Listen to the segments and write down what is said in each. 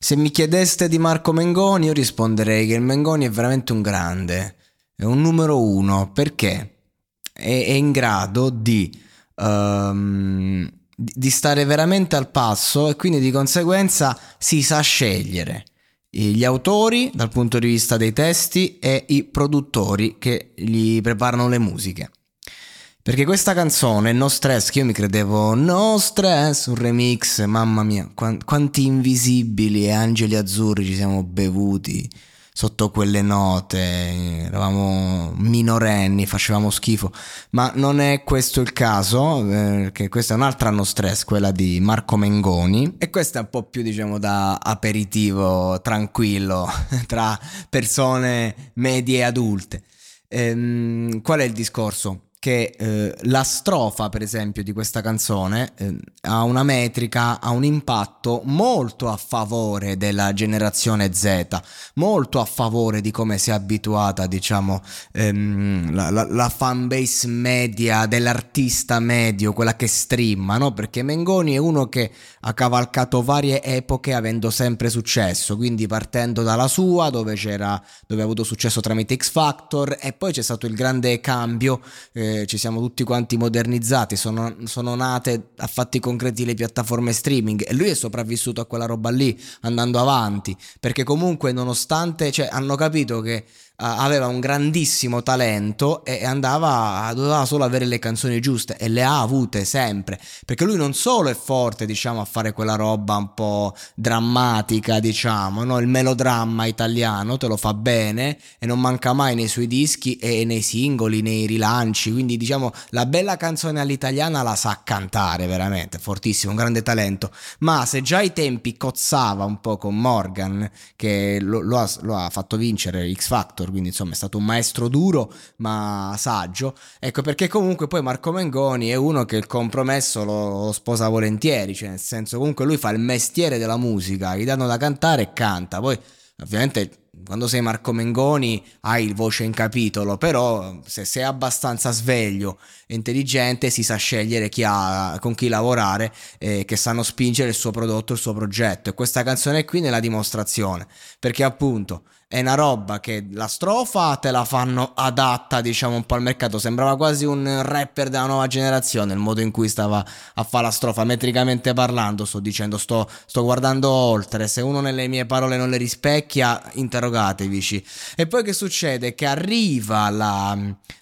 Se mi chiedeste di Marco Mengoni, io risponderei che il Mengoni è veramente un grande, è un numero uno, perché? È, è in grado di, um, di stare veramente al passo e quindi di conseguenza si sa scegliere. Gli autori dal punto di vista dei testi e i produttori che gli preparano le musiche. Perché questa canzone, No Stress, che io mi credevo No Stress, un remix, mamma mia, quanti invisibili e angeli azzurri ci siamo bevuti sotto quelle note, eravamo minorenni, facevamo schifo, ma non è questo il caso, perché eh, questa è un'altra No Stress, quella di Marco Mengoni, e questa è un po' più diciamo da aperitivo tranquillo tra persone medie e adulte. Ehm, qual è il discorso? Che eh, la strofa, per esempio, di questa canzone eh, ha una metrica, ha un impatto molto a favore della generazione Z, molto a favore di come si è abituata, diciamo, ehm, la, la, la fanbase media dell'artista medio, quella che streama, no? Perché Mengoni è uno che ha cavalcato varie epoche avendo sempre successo, quindi partendo dalla sua, dove dove ha avuto successo tramite X Factor, e poi c'è stato il grande cambio. Eh, ci siamo tutti quanti modernizzati, sono, sono, nate a fatti concreti le piattaforme streaming. E lui è sopravvissuto a quella roba lì andando avanti, perché comunque nonostante, cioè hanno capito che aveva un grandissimo talento e andava, doveva solo avere le canzoni giuste e le ha avute sempre, perché lui non solo è forte, diciamo, a fare quella roba un po' drammatica, diciamo, no? il melodramma italiano te lo fa bene e non manca mai nei suoi dischi e nei singoli, nei rilanci, quindi diciamo la bella canzone all'italiana la sa cantare veramente, fortissimo, un grande talento, ma se già ai tempi cozzava un po' con Morgan, che lo, lo, ha, lo ha fatto vincere X Factor, quindi insomma è stato un maestro duro ma saggio. Ecco perché comunque poi Marco Mengoni è uno che il compromesso lo, lo sposa volentieri, cioè nel senso comunque lui fa il mestiere della musica, gli danno da cantare e canta, poi ovviamente quando sei Marco Mengoni hai il voce in capitolo, però se sei abbastanza sveglio e intelligente si sa scegliere chi ha, con chi lavorare e che sanno spingere il suo prodotto, il suo progetto. E questa canzone qui ne è la dimostrazione, perché appunto è una roba che la strofa te la fanno adatta, diciamo, un po' al mercato. Sembrava quasi un rapper della nuova generazione, il modo in cui stava a fare la strofa, metricamente parlando, sto dicendo, sto, sto guardando oltre. Se uno nelle mie parole non le rispecchia, interrogatevici. E poi che succede? Che arriva la,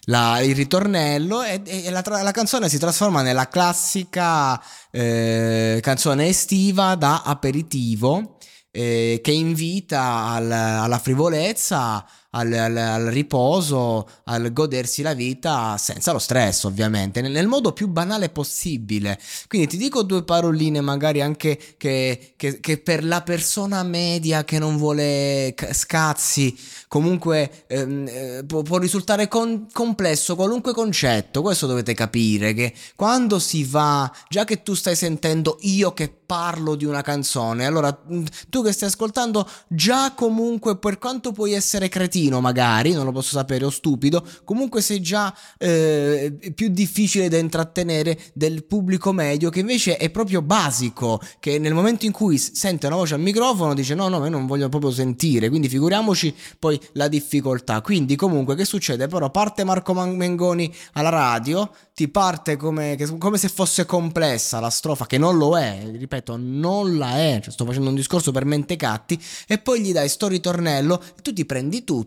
la, il ritornello e, e la, la, canzone si trasforma nella classica eh, canzone estiva da aperitivo eh, che invita al, alla frivolezza al, al, al, riposo, al godersi la vita senza lo stress, ovviamente, nel, nel, modo più banale possibile. Quindi ti dico due paroline, magari anche che, che, che per la persona media che non vuole scazzi, comunque ehm, eh, può, può, risultare con, complesso qualunque concetto. Questo dovete capire che quando si va, già che tu stai sentendo io che parlo di una canzone, allora tu che stai ascoltando, già comunque per quanto puoi essere cretino magari, non lo posso sapere, o stupido, comunque sei già eh, più difficile da intrattenere del pubblico medio che invece è proprio basico, che nel momento in cui sente una voce al microfono dice no, no, io non voglio proprio sentire, quindi figuriamoci poi la difficoltà. Quindi comunque che succede? Però parte Marco Mengoni alla radio, ti parte come, come se fosse complessa la strofa, che non lo è, ripeto, non la è, cioè, sto facendo un discorso per mentecatti, e poi gli dai sto ritornello e tu ti prendi tutto.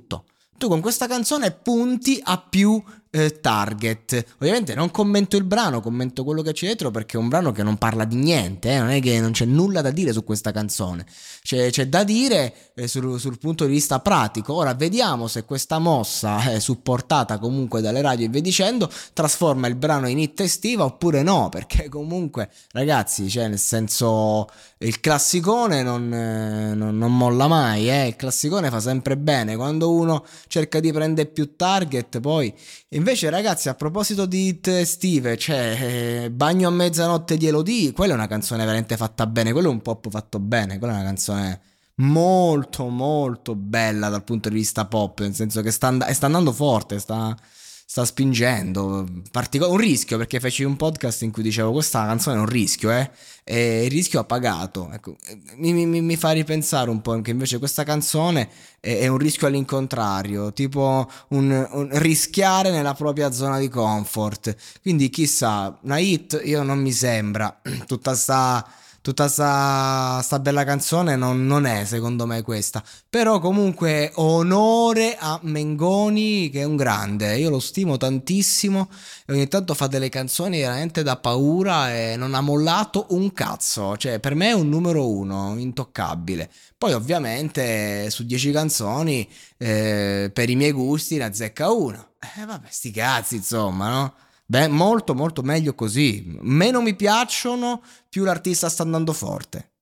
Tu con questa canzone punti a più eh, target. Ovviamente non commento il brano, commento quello che c'è dietro perché è un brano che non parla di niente, eh? non è che non c'è nulla da dire su questa canzone. C'è, c'è da dire eh, sul, sul, punto di vista pratico. Ora vediamo se questa mossa, eh, supportata comunque dalle radio e via dicendo, trasforma il brano in hit estiva oppure no, perché comunque ragazzi, cioè nel senso il classicone non, eh, non, non molla mai, il classicone fa sempre bene, quando uno cerca di prendere più target poi Invece, ragazzi, a proposito di hit estive, cioè eh, Bagno a mezzanotte di Elodie, quella è una canzone veramente fatta bene, quello è un pop fatto bene, quella è una canzone molto molto bella dal punto di vista pop, nel senso che sta, and- sta andando forte, sta, sta spingendo. Partico- un rischio perché feci un podcast in cui dicevo questa canzone è un rischio, eh? E il rischio ha pagato. Ecco, mi, mi, mi, fa ripensare un po' che invece questa canzone è, è un rischio all'incontrario, tipo un, un, rischiare nella propria zona di comfort. Quindi chissà, una hit io non mi sembra tutta sta tutta sta, sta bella canzone non, non, è secondo me questa. Però comunque onore a Mengoni che è un grande, io lo stimo tantissimo e ogni tanto fa delle canzoni veramente da paura e non ha mollato un cazzo, cioè per me è un numero uno, intoccabile. Poi ovviamente su 10 canzoni eh, per i miei gusti ne azzecca una. Eh vabbè, sti cazzi insomma, no? Beh, molto molto meglio così. Meno mi piacciono, più l'artista sta andando forte.